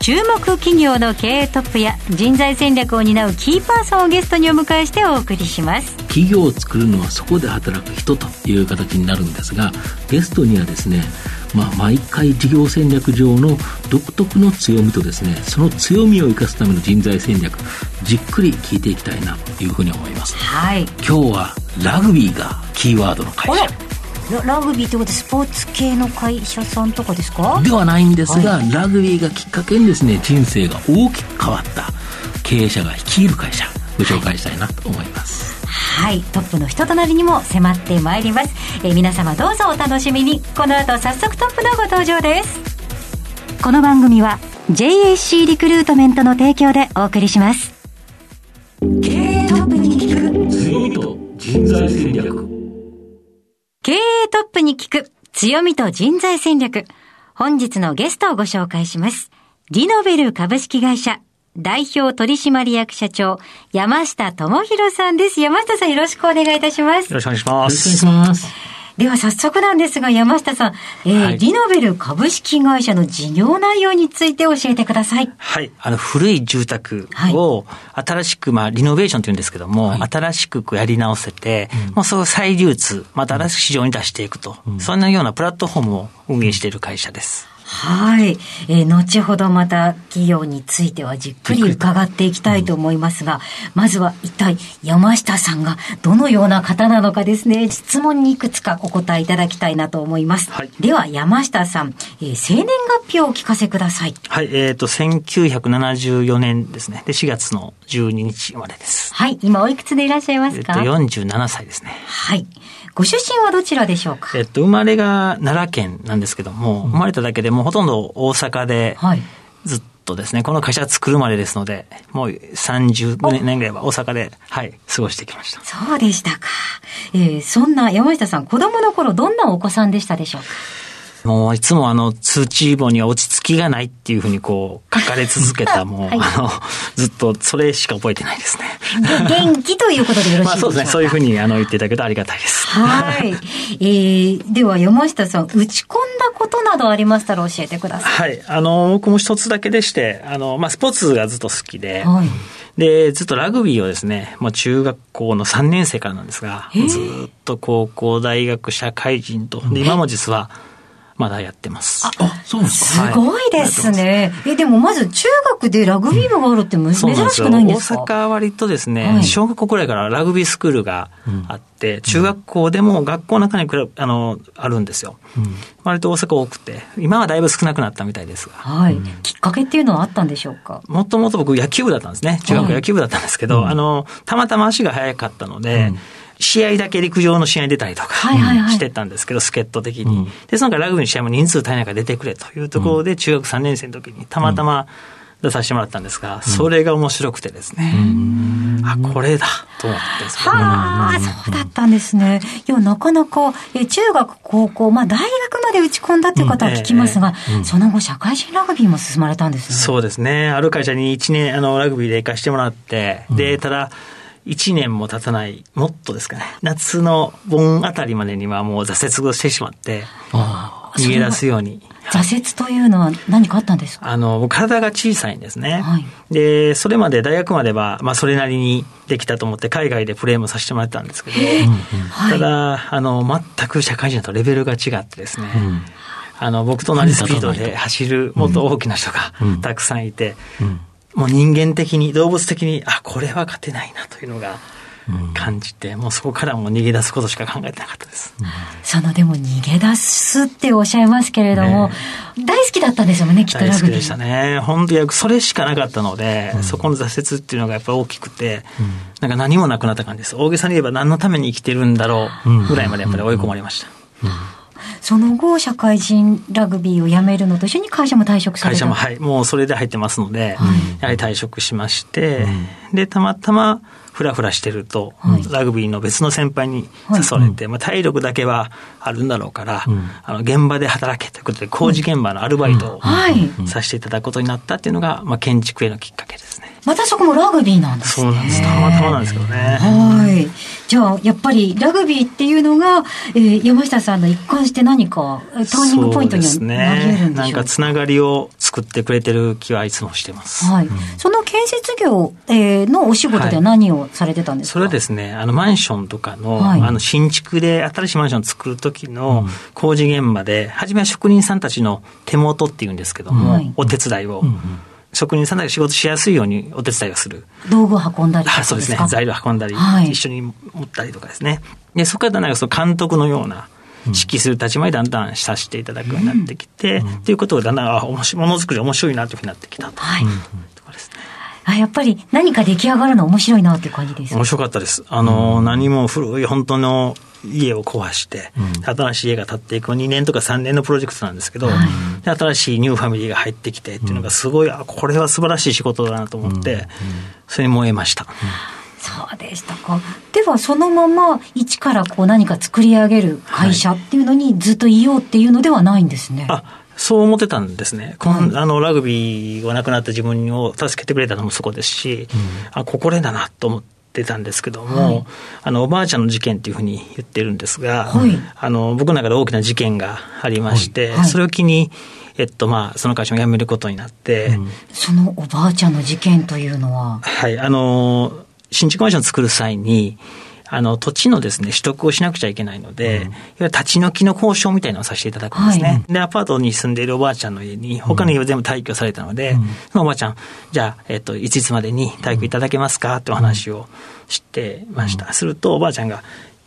注目企業の経営トップや人材戦略を担うキーパーソンをゲストにお迎えしてお送りします。企業を作るのはそこで働く人という形になるんですがゲストにはですねまあ、毎回事業戦略上の独特の強みとですねその強みを生かすための人材戦略じっくり聞いていきたいなというふうに思います。はい。今日はラグビーがキーワードの会社ララグビーってことでスポーツ系の会社さんとかですか？ではないんですが、はい。ラグビーがきっかけにですね人生が大きく変わった経営者が率いる会社ご紹介したいなと思います、はい。トップの人となりにも迫ってまいります、えー皆様どうぞお楽しみに。この後早速トップのご登場です。この番組は JAC リクルートメントの提供でお送りします。経営トップに聞く。強みと人材戦略経営トップに聞く強みと人材戦略。本日のゲストをご紹介します。リノベル株式会社代表取締役社長山下智博さんです。山下さんよろしくお願いいたしますよ。ろしくお願いしまよろしす。くお願いしますでは早速なんですが山下さん、えーはいリノベル株式会社の事業内容について教えてください。はい。あの、古い住宅を新しく、まあ、リノベーションというんですけども、はい新しくこうやり直せて、もうそれを再流通、また新しく市場に出していくと、そんなようなプラットフォームを運営している会社です。はい。えー後ほどまた企業についてはじっくり伺っていきたいと思いますが、まずは一体山下さんがどのような方なのかですね、質問にいくつかお答えいただきたいなと思います。はいでは山下さん、えー生年月日をお聞かせください。はい。えっ、と、1974年ですね。で、4月の12日生まれです。はい。今おいくつでいらっしゃいまえっ、と、すか、47歳ですね。はい。ご出身はどちらでしょうか？えっと、生まれが奈良県なんですけども、生まれただけでもうほとんど大阪で、はい。ずっとですね、この会社作るまでですので、もう30年ぐらいは大阪で、はい、過ごしてきました。そうでしたか。えーそんな山下さん、子供の頃どんなお子さんでしたでしょうか？もういつもあの通知簿には落ち着きがないっていうふうにこう書かれ続けたもう、はいあのずっとそれしか覚えてないですね。げ元気ということでよろしいでしょうか、ま あそうですね。そういうふうにあの言っていただけるとありがたいです。はい。えー、では山下さん、打ち込んだことなどありましたら教えてくださはい。あの、僕も一つだけでして、あの、まあスポーツがずっと好きで、い。はい。で、ずっとラグビーをですね、もう中学校の3年生からなんですが、ずっと高校、大学、社会人と、で、今も実はまだやってます。あそうなんですすかごいですね。え、でもまず中学でラグビー部があるってむ珍し。くないんですか？大阪は割とですね、はい小学校くらいからラグビースクールがあって、中学校でも学校の中にあのあるんですよ。割と大阪多くて、今はだいぶ少なくなったみたいですが。はい。きっかけっていうのはあったんでしょうか？もともと僕野球部だったんですね。中学校野球部だったんですけど、あの、たまたま足が速かったので、試合だけ陸上の試合に出たりとかしてたんですけど、助っ人的に。で、そのラグビーの試合も人数足りないから出てくれというところで、中学3年生の時にたまたま出させてもらったんですが、それが面白くてですね、あ、これだ。と思って、それはあ、そうだったんですね。いや、なかなか、え中学、高校、まあ大学まで打ち込んだっていう方は聞きますが、その後社会人ラグビーも進まれたんですね。そうですね。ある会社に1年、あの、ラグビーで行かしてもらって、で、ただ、1年も経たない、もっとですかね。夏の盆あたりまでにはもう挫折をしてしまって、あ逃げ出すように。挫折というのは何かあったんですか？あの、僕体が小さいんですね。はい。で、それまで大学までは、まあ、それなりにできたと思って、海外でプレーもさせてもらってたんですけど、はいただ、あの、全く社会人とレベルが違ってですね、あの、僕と同じスピードで走るもっと大きな人がうん。たくさんいて、もう人間的に、動物的に、あ、これは勝てないなというのが感じて、もうそこからもう逃げ出すことしか考えてなかったです。そのでも逃げ出すっておっしゃいますけれども、大好きだったんですよね、きっとラグビー。大好きでしたね。本当にそれしかなかったので、そこの挫折っていうのがやっぱり大きくて、なんか何もなくなった感じです。大げさに言えば何のために生きてるんだろうぐらいまでやっぱり追い込まれました。その後、社会人ラグビーを辞めるのと一緒に会社も退職された。会社も、はい、もうそれで入ってますので、やはり退職しまして、で、たまたま、ふらふらしてると、はい。ラグビーの別の先輩に誘われて、まあ、体力だけはあるんだろうから、あの現場で働けということで、工事現場のアルバイトをはい。させていただくことになったっていうのが、まあ、建築へのきっかけですね。またそこもラグビーなんですね。そうなんです。たまたまなんですけどね。はい。じゃあ、やっぱりラグビーっていうのが、えー山下さんの一貫して何か、えーターニングポイントにはそうですなり得るんでしょうなんかつながりを作ってくれてる気はいつもしてます。はい。その建設業、えーのお仕事では何をされてたんですか、それはですね、あのマンションとかの、はいあの新築で新しいマンションを作る時の工事現場で、初めは職人さんたちの手元っていうんですけども、はいお手伝いを、職人さんたちが仕事しやすいようにお手伝いをする。道具を運んだりとかあそうですねか。材料運んだり、はい一緒に持ったりとかですね。で、そこからなんかその監督のような、指揮する立場にだんだんさせていただくようになってきて、ということをだんだん、あ、面白いものづくり面白いなというふうになってきたと。はい。ところですねあ、やっぱり何か出来上がるの面白いなっていう感じです。面白かったです。あの、何も古い本当の家を壊して、新しい家が建っていく2年とか3年のプロジェクトなんですけど、で新しいニューファミリーが入ってきてっていうのがすごい、あ、これは素晴らしい仕事だなと思って、それに燃えました。そうでしたか。では、そのまま一からこう何か作り上げる会社っていうのにずっといようっていうのではないんですね。あそう思ってたんですね。こんあの、ラグビーがなくなった自分を助けてくれたのもそこですし、あ、ここでだなと思ってたんですけども、はい。あの、おばあちゃんの事件っていうふうに言ってるんですが、はい。あの、僕の中で大きな事件がありまして、はい。はい。それを機に、えっと、まあ、その会社を辞めることになって、そのおばあちゃんの事件というのは、はい、あの、新築マンションを作る際に、あの、土地のですね、取得をしなくちゃいけないので、いわゆる立ち退きの交渉みたいなのをさせていただくんですね。はいで、アパートに住んでいるおばあちゃんの家に、他の家は全部退去されたので、そのおばあちゃん、じゃあ、えっと、いついつまでに退去いただけますかってお話をしてました。すると、おばあちゃんが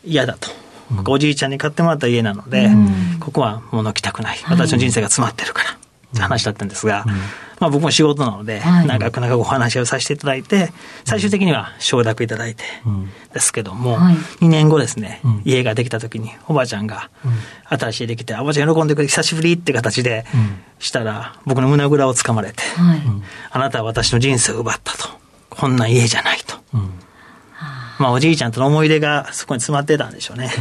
嫌だと。ここおじいちゃんに買ってもらった家なので、うんここは物置きたくない。私の人生が詰まってるから。って話だったんですが、まあ僕も仕事なので、はい。長く長くお話をさせていただいて、最終的には承諾いただいて、ですけども、はい。2年後ですね、家ができた時に、おばあちゃんが、新しい家できて、おばあちゃん喜んでくれて、久しぶりって形で、したら、僕の胸ぐらをつかまれて、はい。あなたは私の人生を奪ったと。こんな家じゃないと。まあ、おじいちゃんとの思い出がそこに詰まってたんでしょうね。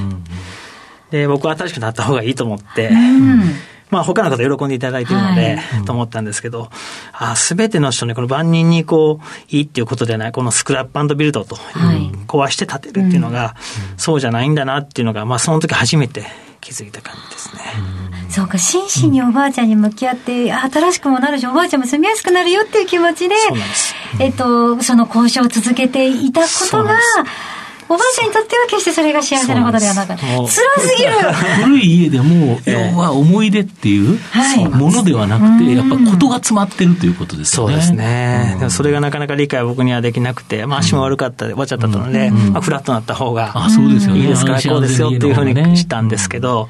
で、僕は新しくなった方がいいと思って、うん。まあ他の方喜んでいただいているので、はと思ったんですけど、あすべての人にこの万人にこう、いいっていうことではない、このスクラップビルドという、はい壊して建てるっていうのが、そうじゃないんだなっていうのが、まあその時初めて気づいた感じですね。そうか、真摯におばあちゃんに向き合って、新しくもなるし、おばあちゃんも住みやすくなるよっていう気持ちで、そうなん。えっと、その交渉を続けていたことが、おばあちゃんにとっては決してそれが幸せなことではなかった。辛す。すぎる。古い家でも、要は思い出っていうはい。ものではなくて、やっぱことが詰まってるということですよね。そうですね。でもそれがなかなか理解は僕にはできなくて、まあ足も悪かったで、終わっちゃったので、まあフラットになった方があ、そうですよね。いいですから、こうですよっていうふうにしたんですけけど、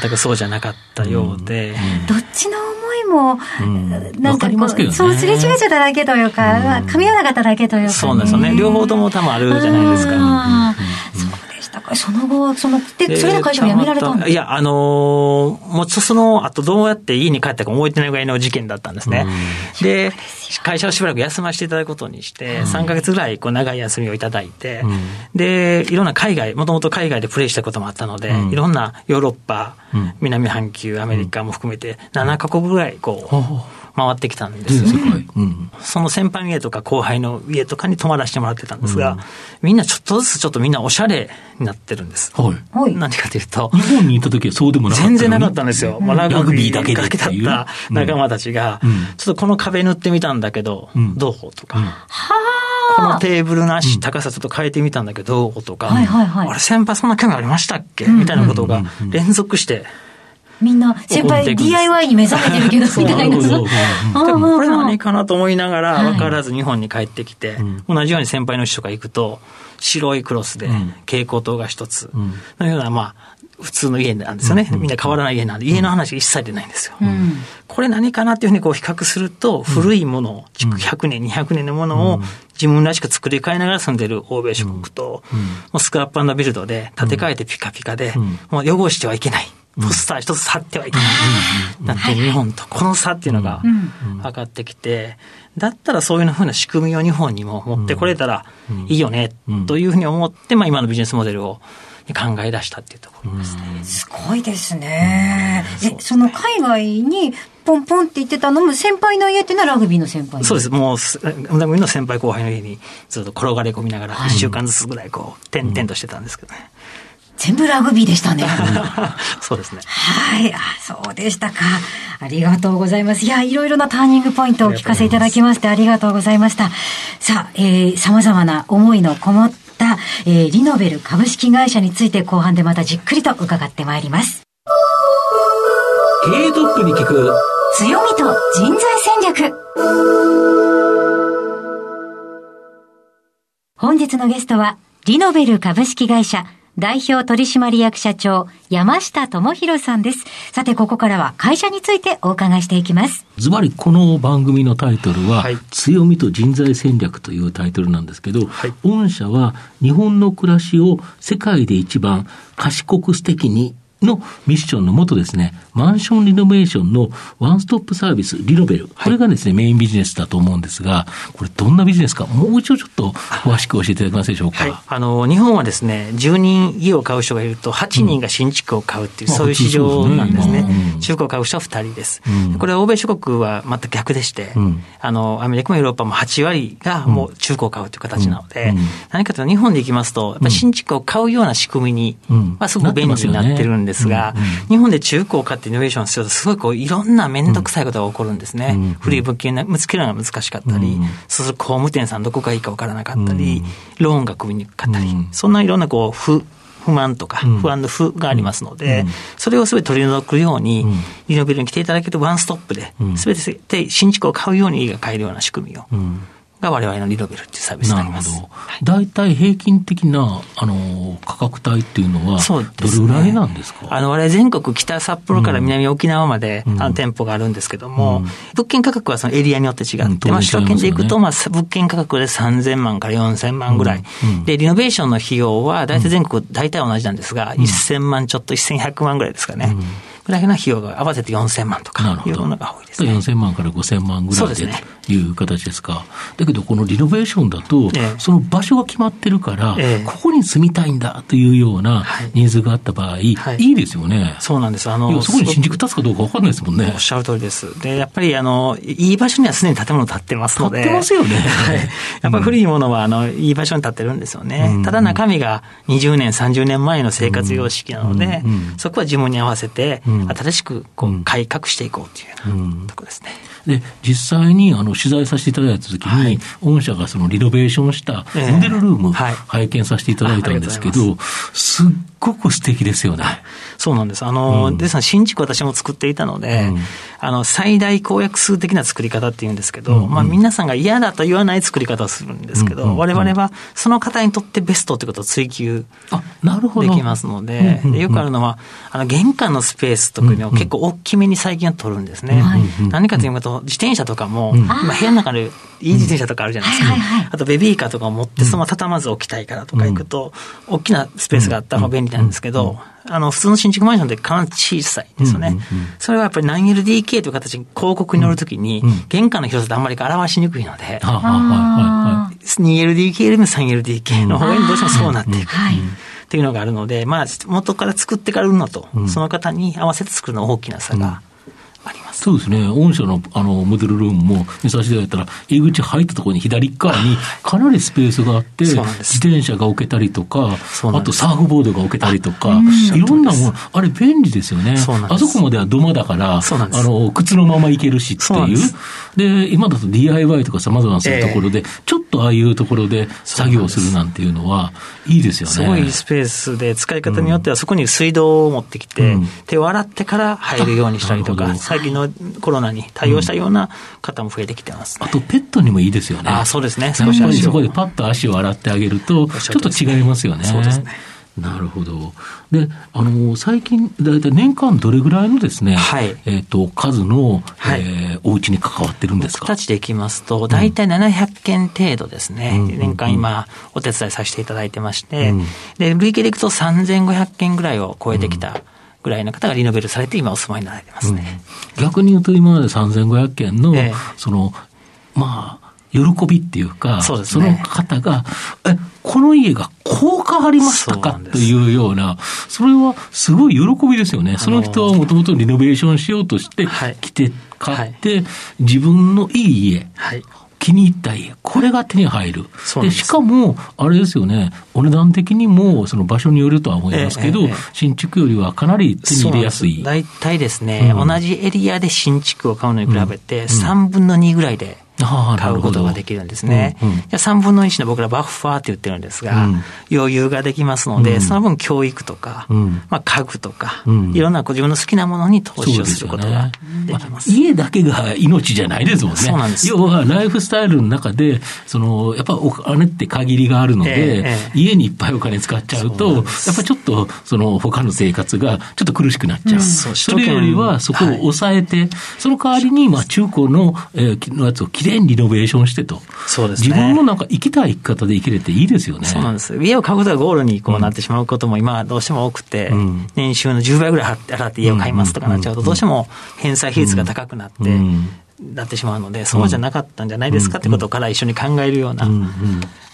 全くそうじゃなかったようで、どっちの思いも、ん。なんかこう、そうすれ違えちゃっただけというか、まあ噛み合わなかっただけというか、ね。そうなんですよね。両方とも多分あるじゃないですか。その後、その、で、それの会社を辞められたんですいや、あのーもうちょっとその後どうやって家に帰ったか覚えてないぐらいの事件だったんですね。で、会社をしばらく休ませていただくことにして、3ヶ月ぐらいこう長い休みをいただいて、で、いろんな海外、もともと海外でプレイしたこともあったので、うん。いろんなヨーロッパ、うん。南半球、アメリカも含めて、7カ国ぐらいこう、回ってきたんですよ。うん。その先輩の家とか後輩の家とかに泊まらせてもらってたんですが、みんなちょっとずつちょっとみんなおしゃれになってるんです。はい。はい。何かというと、日本にいた時はそうでもなかったの？に全然なかったんですよ。まあ、ララグビーだグビーだけだった仲間たちが、うんちょっとこの壁塗ってみたんだけど、うんどう？とか、うんこのテーブルの足、高さちょっと変えてみたんだけど、どうとか、はいはいはいあれ先輩そんな興味ありましたっけ、みたいなことが連続して、みんな、先輩 DIY に目覚めてるけど、みたいな。これ何かなと思いながら、はい。分からず日本に帰ってきて、同じように先輩の人が行くと、白いクロスでん。蛍光灯が一つ、ん。のような、まあ、普通の家なんですよね。みんな変わらない家なんで、家の話が一切出ないんですよ。うん。これ何かなっていうふうにこう比較すると、古いもの、築100年、200年のものを自分らしく作り変えながら住んでる欧米諸国と、もうスクラップビルドで建て替えてピカピカで、もう汚してはいけない。ポスター一つ貼ってはいけない。だって日本とこの差っていうのが分かってきて、だったらそういうふうな仕組みを日本にも持ってこれたらいいよね、というふうに思って、まあ今のビジネスモデルを考え出したっていうところですね。すごいですね。え、その海外にポンポンって言ってたのも先輩の家っていうのはラグビーの先輩？そうです。もう、ラグビーの先輩後輩の家にずっと転がり込みながら、1週間ずつぐらいこう、点々としてたんですけどね。全部ラグビーでしたね。そうですね。はい。あ、そうでしたか。ありがとうございます。いや、いろいろなターニングポイントをお聞かせいただきましてありがとうございました。さあ、えー、様々な思いのこもった、えー、リノベル株式会社について後半でまたじっくりと伺ってまいります。経営トップに聞く強みと人材戦略。本日のゲストは、リノベル株式会社代表取締役社長、山下智博さんです。さて、ここからは会社についてお伺いしていきます。ズバリ、この番組のタイトルは、はい、強みと人材戦略というタイトルなんですけど、はい、御社は日本の暮らしを世界で一番賢く素敵にのミッションのもとですね、マンションリノベーションのワンストップサービス、リノベル。これがですね、メインビジネスだと思うんですが、これどんなビジネスか、もう一度ちょっと詳しく教えていただけますでしょうか？はい、あの、日本はですね、10人家を買う人がいると、8人が新築を買うっていう、うん、そういう市場なんですね。うん、中古を買う人は2人です。うん、これは欧米諸国は全く逆でして、あの、アメリカもヨーロッパも8割がもう中古を買うという形なので、何かというと日本で行きますと、やっぱ新築を買うような仕組みに、まあ、すごく便利になってるんですが、日本で中古を買ってイノベーションすると、すごいこういろんな面倒くさいことが起こるんですね。うん、古い物件見つけるのが難しかったり、うん、そうする工務店さんどこがいいか分からなかったり、ローンが組みにくかったり、そん。ないろんなこう不不満とか不安の不がありますので、それをすべて取り除くように、リノベルに来ていただけるとワンストップで、すべて新築を買うように家が買えるような仕組みを。が我々のリノベルっていうサービスになります。なるほど。大体平均的な、あの、価格帯っていうのは、どれぐらいなんですか、あの、我々全国北札幌から南沖縄まで、あの店舗があるんですけども、物件価格はそのエリアによって違って、まあ、首都圏でいくと、まあ、物件価格で3000万から4000万ぐらい。で、リノベーションの費用は大体全国大体同じなんですが、1000万ちょっと1100万ぐらいですかね。ぐらいの費用が合わせて4000万とかいうものが多いですね。4000万から5000万ぐらいで、ね、という形ですか。だけど、このリノベーションだと、ええ、その場所が決まってるから、え、ここに住みたいんだというようなニーズがあった場合、はい、いいですよね。そうなんです。あの、そこに新宿立つかどうか分かんないですもんね。おっしゃる通りです。で、やっぱり、あの、いい場所にはすでに建物建ってますので。建ってますよね。はい。やっぱり古いものは、あの、いい場所に建ってるんですよね。うん、ただ中身が20年、30年前の生活様式なので、うんうん、そこは自分に合わせて、新しくこう改革していこうというようなところですね。で、実際にあの取材させていただいたときに、はい、御社がそのリノベーションしたモデルルーム、拝見させていただいたんですけど、すっごく素敵ですよね。そうなんです。あの、うん、ですの新築私も作っていたので、うん、あの、最大公約数的な作り方っていうんですけど、うんうん、まあ皆さんが嫌だと言わない作り方をするんですけど、うんうん、我々はその方にとってベストということを追求できますので、でよくあるのは、あの、玄関のスペース特に結構大きめに最近は取るんですね。何かというと、自転車とかも、今部屋の中でいい自転車とかあるじゃないですか。あとベビーカーとかを持ってそのまま畳まず置きたいからとか行くと、大きなスペースがあった方が便利なんですけど、あの、普通の新築マンションってかなり小さいですよね。それはやっぱり何 LDK という形に広告に載るときに、玄関の広さってあんまり表しにくいので、2LDK よりも 3LDK の方がどうしてもそうなっていく。っていうのがあるので、まあ、元から作ってから売るのと、その方に合わせて作るの大きな差があります。そうですね。御社のあのモデルルームも見させていただいたら、入り口入ったところに左側にかなりスペースがあって、自転車が置けたりとか、あとサーフボードが置けたりとか、いろんなもの、あれ便利ですよね。あそこまでは土間だから、あの、靴のまま行けるしっていう。で今だと DIY とかさまざまするところで、ちょっとああいうところで作業するなんていうのは、いいですよね。すごいスペースで、使い方によってはそこに水道を持ってきて、手を洗ってから入るようにしたりとか、最近のコロナに対応したような方も増えてきてます、ね、あと、ペットにもいいですよね。あそうですね。少しそこでパッと足を洗ってあげると、ちょっと違いますよね。そうですね。なるほど。で、あの、最近、大体年間どれぐらいのですね、はい、えっ、と、数の、はい、えー、お家に関わってるんですか？形でいきますと、大体700件程度ですね、うん、年間今、お手伝いさせていただいてまして、うん、で、累計でいくと3500件ぐらいを超えてきた、ぐらいの方がリノベルされて今お住まいになられてますね。うん、逆に言うと今まで3500件の、ええ、その、まあ、喜びっていうか、そ、ね、その方が、え、この家がこう変わりましたか？というような、それはすごい喜びですよね。その人はもともとリノベーションしようとして来て、買って、自分のいい家、はい、気に入った家、これが手に入る。でしかも、あれですよね、お値段的にも、その場所によるとは思いますけど、えええ、新築よりはかなり手に入れやすい。大体ですね、うん、同じエリアで新築を買うのに比べて、3分の2ぐらいで、買うことができるんですね。うんうん、じゃ3分の1の僕らバッファーって言ってるんですが、うん、余裕ができますので、うん、その分教育とか、うん、まあ家具とか、いろんな自分の好きなものに投資をすることができます。すね。まあ、家だけが命じゃないですもんね。そうなんです。要はライフスタイルの中で、その、やっぱお金って限りがあるので、えーえー、家にいっぱいお金使っちゃうと、やっぱちょっと、その他の生活がちょっと苦しくなっちゃう。それよりはそこを抑えて、はい、その代わりに、まあ中古の、えー、のやつをきれいにリノベーションしてと。そうですね。自分のなんか生きたい生き方で生きれていいですよね。そうなんです。家を買うことがゴールにこうなってしまうことも今どうしても多くて、うん、年収の10倍ぐらい払って家を買いますとかなっちゃうと、どうしても返済比率が高くなって、なってしまうので、そうじゃなかったんじゃないですかってことから一緒に考えるような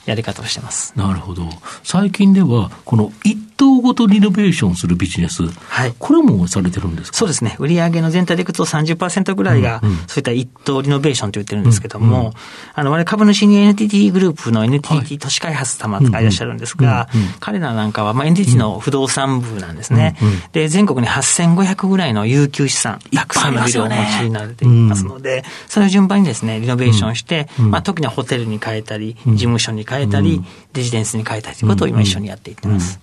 やり方をしてます。なるほど。最近では、この一棟ごとリノベーションするビジネス、はい、これもされてるんですか？そうですね。売上の全体でいくと30%ぐらいが、そういった一棟リノベーションと言ってるんですけども、うんうん、あの、我々株主に NTT グループの NTT 都市開発様がいらっしゃるんですが、彼らなんかは、まあ、NTT の不動産部なんですね。で、全国に8500ぐらいの有給資産、たくさんのビルをお持ちになれていますので、それを順番にですね、リノベーションして、まあ、特にホテルに変えたり、事務所に変えたり、レジデンスに変えたりということを今一緒にやっていってます。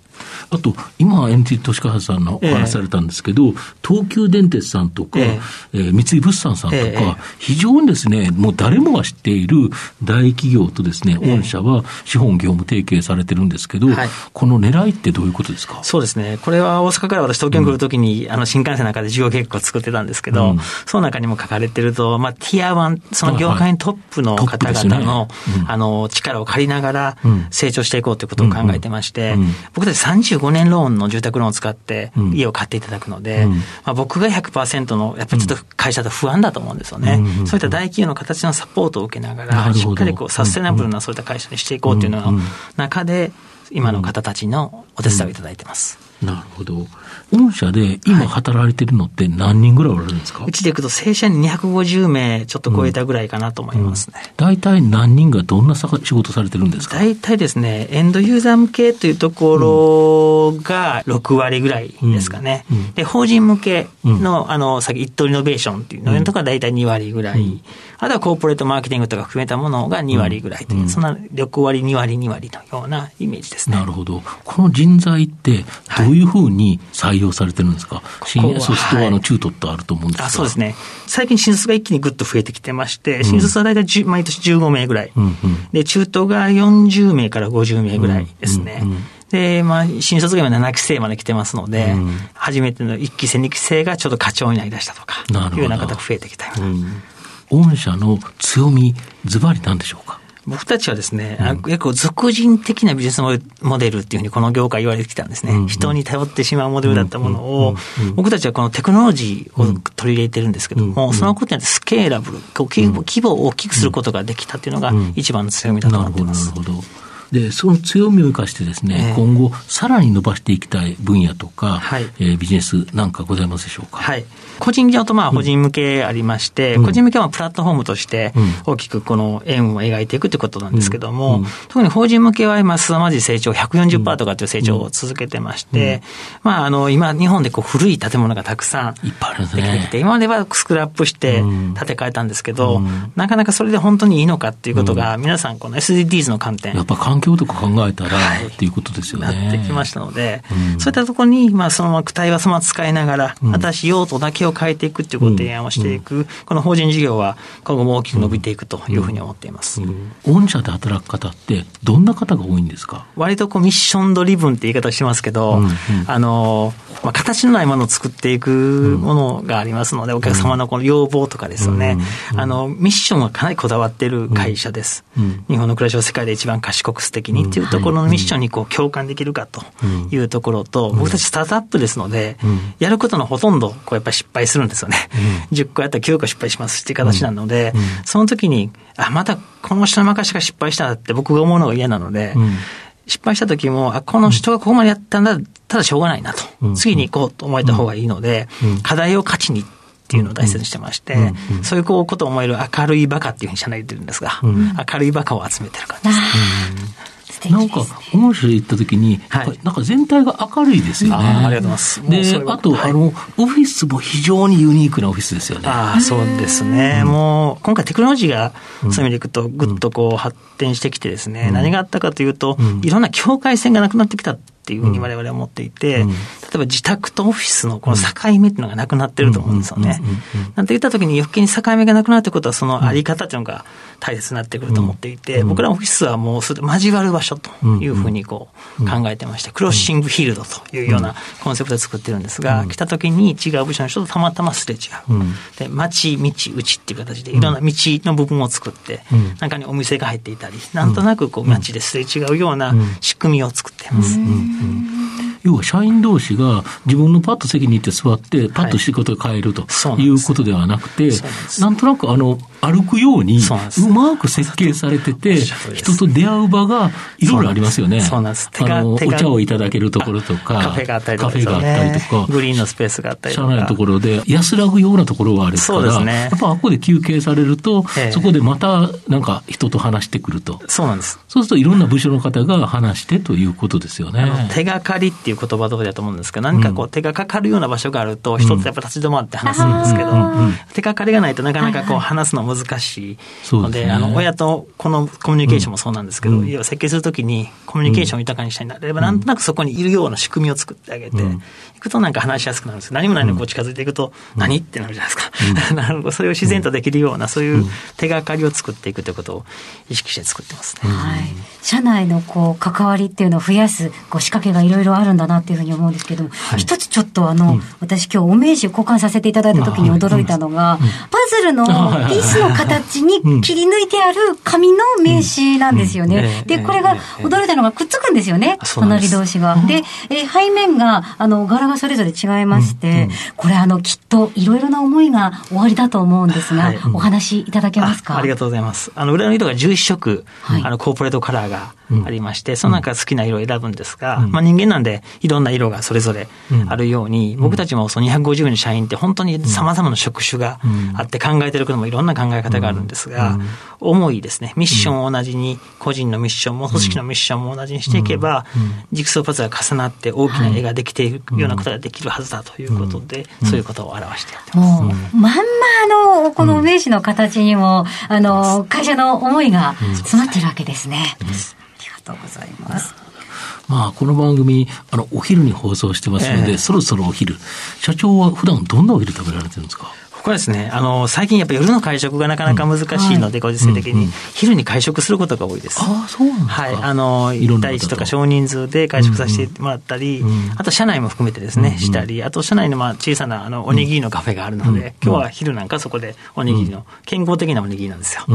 あと、今、NTT 都市開発さんのお話されたんですけど、えー、東急電鉄さんとか、えー、三井物産さんとか、えー、非常にですね、もう誰もが知っている大企業とですね、御社は資本業務提携されてるんですけど、はい、この狙いってどういうことですか？そうですね。これは大阪から私東京に来るときに、うん、あの、新幹線の中で事業計画を作ってたんですけど、うん、その中にも書かれてると、まあ、ティアワン、その業界のトップの方々の、ねうん、あの、力を借りながら成長していこうということを考えてまして、僕たち35年ローンの住宅ローンを使って家を買っていただくので、うん、まあ、僕が100%の、やっぱりちょっと会社だと不安だと思うんですよね。うん、そういった大企業の形のサポートを受けながら、しっかりこうサステナブルなそういった会社にしていこうというのの中で、今の方たちのお手伝いをいただいてます。なるほど。御社で今働いてるのって何人ぐらいおられるんですか、うちでいくと正社員250名ちょっと超えたぐらいかなと思いますね。大、う、体、んうん、何人がどんな仕事されてるんですか？大体ですね、エンドユーザー向けというところが6割ぐらいですかね。うんうん、で、法人向けの、あの、さっき一等リノベーションっていうのとか大体2割ぐらい。あとはコーポレートマーケティングとか含めたものが2割ぐらいという、そんな6割、2割、2割のようなイメージですね。なるほど。この人材ってどういうふうに採用されてるんですか、はい、新卒とあの中途ってあると思うんですが、あそうですね。最近新卒が一気にぐっと増えてきてまして、新卒は大体毎年15名ぐらい、うんうん、で、中途が40名から50名ぐらいですね。うんうんうんで、まあ、新卒が今7期生まで来てますので、うん、初めての1期生、2期生がちょっと課長になりだしたとか、いうような方が増えてきたような。うん。御社の強み、ズバリなんでしょうか？僕たちはですね、うん、結構俗人的なビジネスモデルっていうふうにこの業界言われてきたんですね。うん。うん、人に頼ってしまうモデルだったものを、僕たちはこのテクノロジーを取り入れてるんですけども、うん。うん、そのことによってスケーラブル、規模を大きくすることができたっていうのが一番の強みだと思ってます。なるほど。で、その強みを生かしてですね、えー、今後、さらに伸ばしていきたい分野とか、はい、えー、ビジネスなんかございますでしょうか？はい。個人業とまあ法人向けありまして、うん、個人向けはプラットフォームとして大きくこの円を描いていくということなんですけども、うん。うん、特に法人向けは今、凄まじい成長、140%とかという成長を続けてまして、まあ、あの、今、日本でこう古い建物がたくさんできてきて、今まではスクラップして建て替えたんですけど、なかなかそれで本当にいいのかっていうことが、皆さんこの SDGs の観点。やっぱ環境とか考えたら、はい、っていうことですよね。なってきましたので、うん、そういったところに、まあ、そのまま躯体はそのまま使いながら、うん、新しい用途だけを変えていくっていうご提案をしていく、うん、この法人事業は今後も大きく伸びていくというふうに思っています。御社で働く方って、どんな方が多いんですか？割とこうミッションドリブンって言い方してますけど、あの、まあ、形のないものを作っていくものがありますので、お客様のこの要望とかですよね、あの、ミッションはかなりこだわっている会社です。日本の暮らしを世界で一番賢く素敵にっていうところのミッションにこう共感できるかというところと、僕たちスタートアップですので、やることのほとんど、こうやっぱり失敗するんですよね。10個やったら9個失敗しますっていう形なので、その時に、あ、またこの人の任しが失敗したって僕が思うのが嫌なので、失敗した時も、あ、この人がここまでやったんだ、ただしょうがないなと。次に行こうと思えた方がいいので、課題を勝ちにっていうのを大切にしてまして、そういうことを思える明るいバカっていうふうに社内で言ってるんですが、明るいバカを集めてる感じですね。なんか、本州行った時に、はい、なんか全体が明るいですよね。あありがとうございます。で、あと、はい、あの、オフィスも非常にユニークなオフィスですよね。ああ、そうですね。もう、今回テクノロジーが、そういう意味でいくと、ぐっとこう発展してきてですね、何があったかというと、いろんな境界線がなくなってきた。っていうふうに我々は思っていて、例えば自宅とオフィスのこの境目っていうのがなくなってると思うんですよね。なんて言った時に余計に境目がなくなるってことはそのあり方っていうのが大切になってくると思っていて、僕らオフィスはもうそれで交わる場所というふうにこう考えてまして、クロッシングフィールドというようなコンセプトで作ってるんですが、来た時に違う部署の人とたまたますれ違う。で、街、道、内っていう形でいろんな道の部分を作って、中にお店が入っていたり、なんとなくこう街ですれ違うような仕組みを作っています。嗯。要は社員同士が自分のパッと席に行って座って、パッと仕事を変えるということではなくて、なんとなくあの、歩くように、うまく設計されてて、人と出会う場がいろいろありますよね。そうなんです。あの、お茶をいただけるところとか、カフェがあったりとか、グリーンのスペースがあったりとか。社内のところで安らぐようなところがあるから、ね、やっぱあここで休憩されると、そこでまたなんか人と話してくると。そうなんです。そうするといろんな部署の方が話してということですよね。手がかりっていう言葉通りだと思うんですけど、何かこう手がかかるような場所があると、人ってやっぱ立ち止まって話すんですけど、手がかりがないとなかなかこう話すの難しい。ので、でね、あの親とこのコミュニケーションもそうなんですけど、うん、要は設計するときにコミュニケーションを豊かにしたいなれば、うん、なんとなくそこにいるような仕組みを作ってあげて、うん、いくとなんか話しやすくなるんです。何もないのにこう近づいていくと、何ってなるじゃないですか。なるほど、それを自然とできるような、そういう手がかりを作っていくということを意識して作ってますね。はい。社内のこう関わりっていうのを増やすこう仕掛けがいろいろあるんだなっていうふうに思うんですけども、はい、一つちょっとあの、私今日お名刺を交換させていただいた時に驚いたのが、パズルのピースの形に切り抜いてある紙の名刺なんですよね。で、これが驚いたのがくっつくんですよね。隣同士が。で、え背面が、あの、柄がそれぞれ違いまして、これあの、きっといろいろな思いがおありだと思うんですが、お話いただけますか？ありがとうございます。あの、裏の色が11色、あの、コーポレートカラーがありまして、その中好きな色を選ぶんですが、まあ人間なんでいろんな色がそれぞれあるように、僕たちもその250人の社員って本当に様々な職種があって考えてることもいろんな考え方があるんですが、思いですね、ミッションを同じに、個人のミッションも組織のミッションも同じにしていけば、ジグソーパズルが重なって大きな絵ができていくようなことができるはずだということで、そういうことを表してやってます。もう、まんまあの、この名刺の形にも、あの、会社の思いが詰まってるわけですね。ありがとうございます。まあ、この番組、あの、お昼に放送してますので、えー、そろそろお昼。社長は普段どんなお昼食べられてるんですか？これですね、あの、最近やっぱ夜の会食がなかなか難しいので、ご時世的に、昼に会食することが多いです。ああ、そうなんですか。はい。あの、1対1とか少人数で会食させてもらったり、あと社内も含めてですね、したり、あと社内のまあ小さなあのおにぎりのカフェがあるので、今日は昼なんかそこでおにぎりの、健康的なおにぎりなん。ですよ。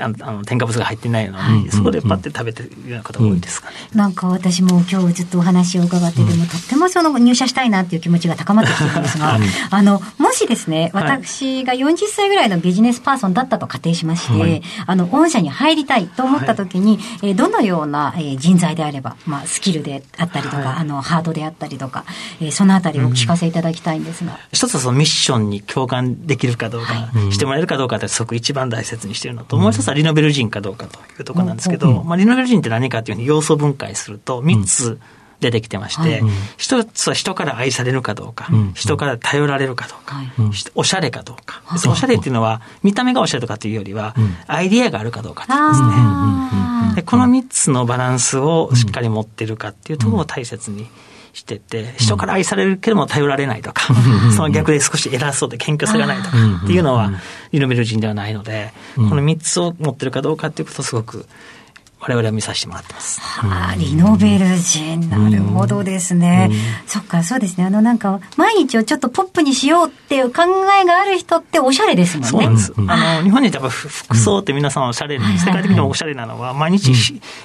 あの、添加物が入ってないようなおにぎり、そこでパッて食べてるようなことが多いですかね。なんか私も今日ずっとお話を伺ってても、とってもその入社したいなっていう気持ちが高まってきてるんですが、あの、もしですね、私が40歳ぐらいのビジネスパーソンだったと仮定しまして、はい、あの、御社に入りたいと思ったときに、はい、えー、どのような、えー、人材であれば、まあ、スキルであったりとか、はい、あの、ハードであったりとか、えー、そのあたりをお聞かせいただきたいんですが。うん、一つはそのミッションに共感できるかどうか、してもらえるかどうかってすごく一番大切にしているのと、もう一つはリノベル人かどうかというところなんですけど、まあ、リノベル人って何かというふうに要素分解すると、3つ、出てきてまして、はい、一つは人から愛されるかどうか、うん、人から頼られるかどうか、うん、おしゃれかどうか、おしゃれっていうのは、見た目がおしゃれとかというよりは、アイディアがあるかどうかですね。でこの3つのバランスをしっかり持ってるかっていうところを大切に。してて、人から愛されるけども頼られないとか、その逆で少し偉そうで謙虚さがないとかっていうのは、リノベル人ではないので、この3つを持ってるかどうかっていうことをすごく我々は見させてもらってます。はあ、リノベルジン。なるほどですね。そっか、そうですね。あの、なんか、毎日をちょっとポップにしようっていう考えがある人っておしゃれですもんね。そうなんです。あの、日本にやっぱ服装って皆さんおしゃれ、世界的にもおしゃれなのは、毎日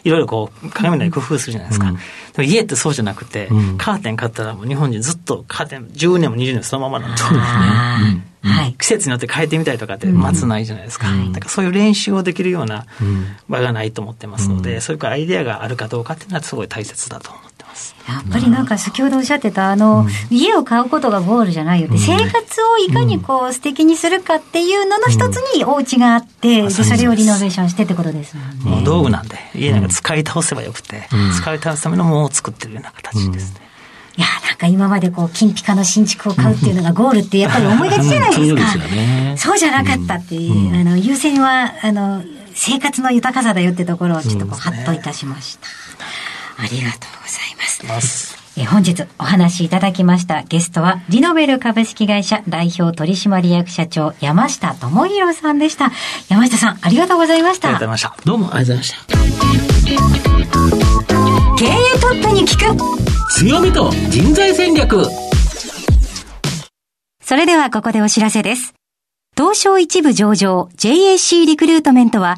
いろいろこう、鏡なり工夫するじゃないですか。でも家ってそうじゃなくて、カーテン買ったらもう日本人ずっとカーテン10年も20年もそのままなんですね。はい、季節によって変えてみたりとかって待つないじゃないですか、うん、だからそういう練習をできるような場がないと思ってますので、うん、そういうアイデアがあるかどうかっていうのはすごい大切だと思ってます。やっぱりなんか先ほどおっしゃってた、あの、うん、家を買うことがゴールじゃないよって、生活をいかにこう素敵にするかっていうのの一つにお家があって、で、それをリノベーションしてってことですもんね。もう道具なんで、家なんか使い倒せばよくて、使い倒すためのものを作ってるような形ですね。いや、なんか今までこう、金ピカの新築を買うっていうのがゴールってやっぱり思いがちじゃないですか。そうですね。そうじゃなかったっていう、あの、優先は、あの、生活の豊かさだよってところをちょっとこう、ハッといたしました。ありがとうございます。え本日お話しいただきましたゲストはリノベル株式会社代表取締役社長山下智博さんでした。山下さんありがとうございました。ありがとうございました。どうもありがとうございました。経営トップに聞く。強みと人材戦略。それではここでお知らせです。東証一部上場 JAC リクルートメントは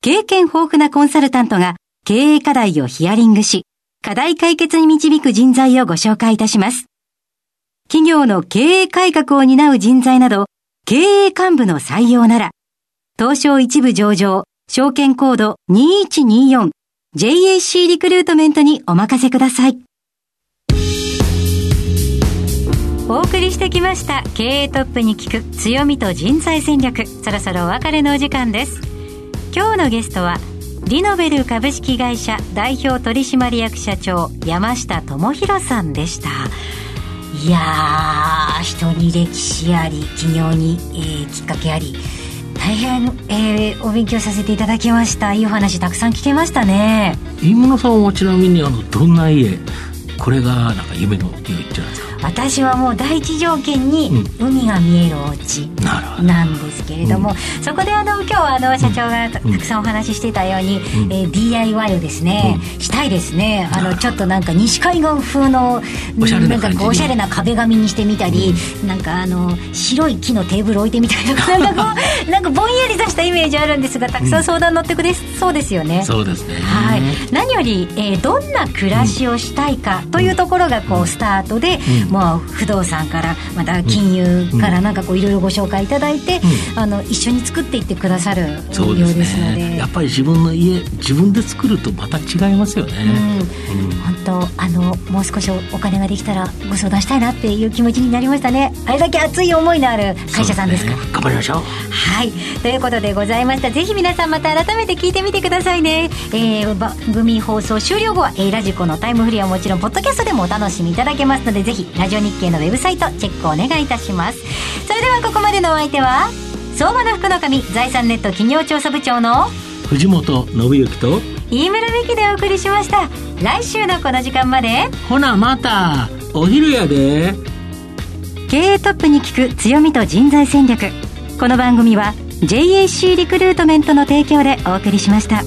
経験豊富なコンサルタントが経営課題をヒアリングし、課題解決に導く人材をご紹介いたします。企業の経営改革を担う人材など、経営幹部の採用なら、東証一部上場、証券コード 2124JAC リクルートメントにお任せください。お送りしてきました経営トップに聞く強みと人材戦略そろそろお別れのお時間です今日のゲストはリノベル株式会社代表取締役社長山下智博さんでした。いやー人に歴史あり企業に、えー、きっかけあり大変、えー、お勉強させていただきました。いいお話たくさん聞けましたね。飯村さんはちなみにあのどんな家？これがなんか夢の家じゃないですか。私はもう第一条件に海が見えるお家なんですけれども、うん、そこであの今日あの社長がたくさんお話ししてたように、うん、えー、DIY をですね、うん、したいですね。あのちょっとなんか西海岸風のなんかこうおしゃれな壁紙にしてみたり、うん、なんかあの白い木のテーブル置いてみたりとかなんかこうなんかぼんやりとしたイメージあるんですがたくさん相談乗ってくれそうですよね、そうですね。はい。何より、えー、どんな暮らしをしたいかというところがこうスタートで、もう不動産からまた金融からなんかこういろいろご紹介いただいて、あの一緒に作っていってくださるようですので、ね、やっぱり自分の家自分で作るとまた違いますよね、うん。本当あのもう少しお金ができたらご相談したいなっていう気持ちになりましたね。あれだけ熱い思いのある会社さんですか、ね、頑張りましょう。はい。ということでございました。ぜひ皆さんまた改めて聞いてみてくださいね、えー、番組放送終了後は、えー、ラジコのタイムフリーはもちろんポッドキャストでもお楽しみいただけますのでぜひラジオ日経のウェブサイトチェックお願いいたします。それではここまでのお相手は相場の福の神財産ネット企業調査部長の藤本信之と飯村美希でお送りしました。来週のこの時間までほなまたお昼やで。経営トップに聞く強みと人材戦略。この番組は JAC リクルートメントの提供でお送りしました。